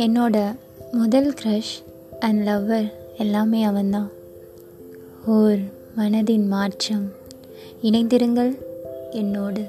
என்னோட முதல் crush and lover எல்லாமே அவன்தான். ஓர் மனதின் மாற்றம். இணைந்திருங்கள் என்னோடு.